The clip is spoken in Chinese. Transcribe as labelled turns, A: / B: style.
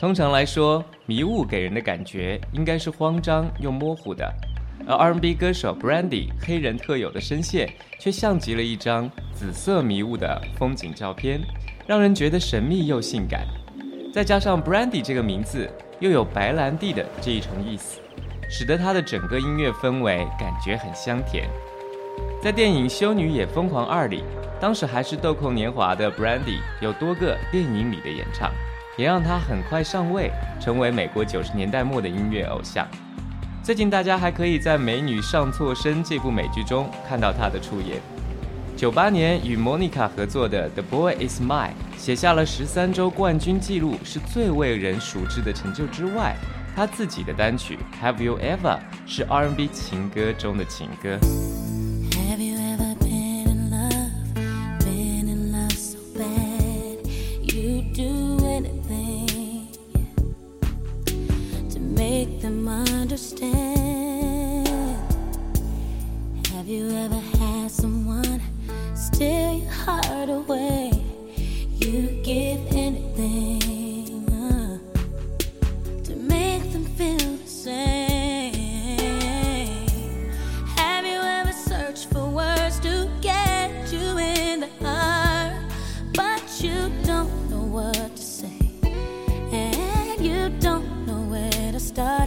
A: 通常来说，迷雾给人的感觉应该是慌张又模糊的，而 R&B 歌手 Brandy 黑人特有的声线却像极了一张紫色迷雾的风景照片，让人觉得神秘又性感。再加上 Brandy 这个名字又有白兰地的这一重意思，使得他的整个音乐氛围感觉很香甜。在电影《修女也疯狂二》里，当时还是豆蔻年华的 Brandy 有多个电影里的演唱。也让他很快上位，成为美国九十年代末的音乐偶像。最近大家还可以在《美女上错身》这部美剧中看到他的出演。九八年与 Monica 合作的《The Boy Is Mine》写下了十三周冠军纪录，是最为人熟知的成就之外，他自己的单曲《Have You Ever》是 R&B 情歌中的情歌。
B: understand. Have you ever had someone steal your heart away? You give anything uh, to make them feel the same. Have you ever searched for words to get you in the heart, but you don't know what to say, and you don't know where to start?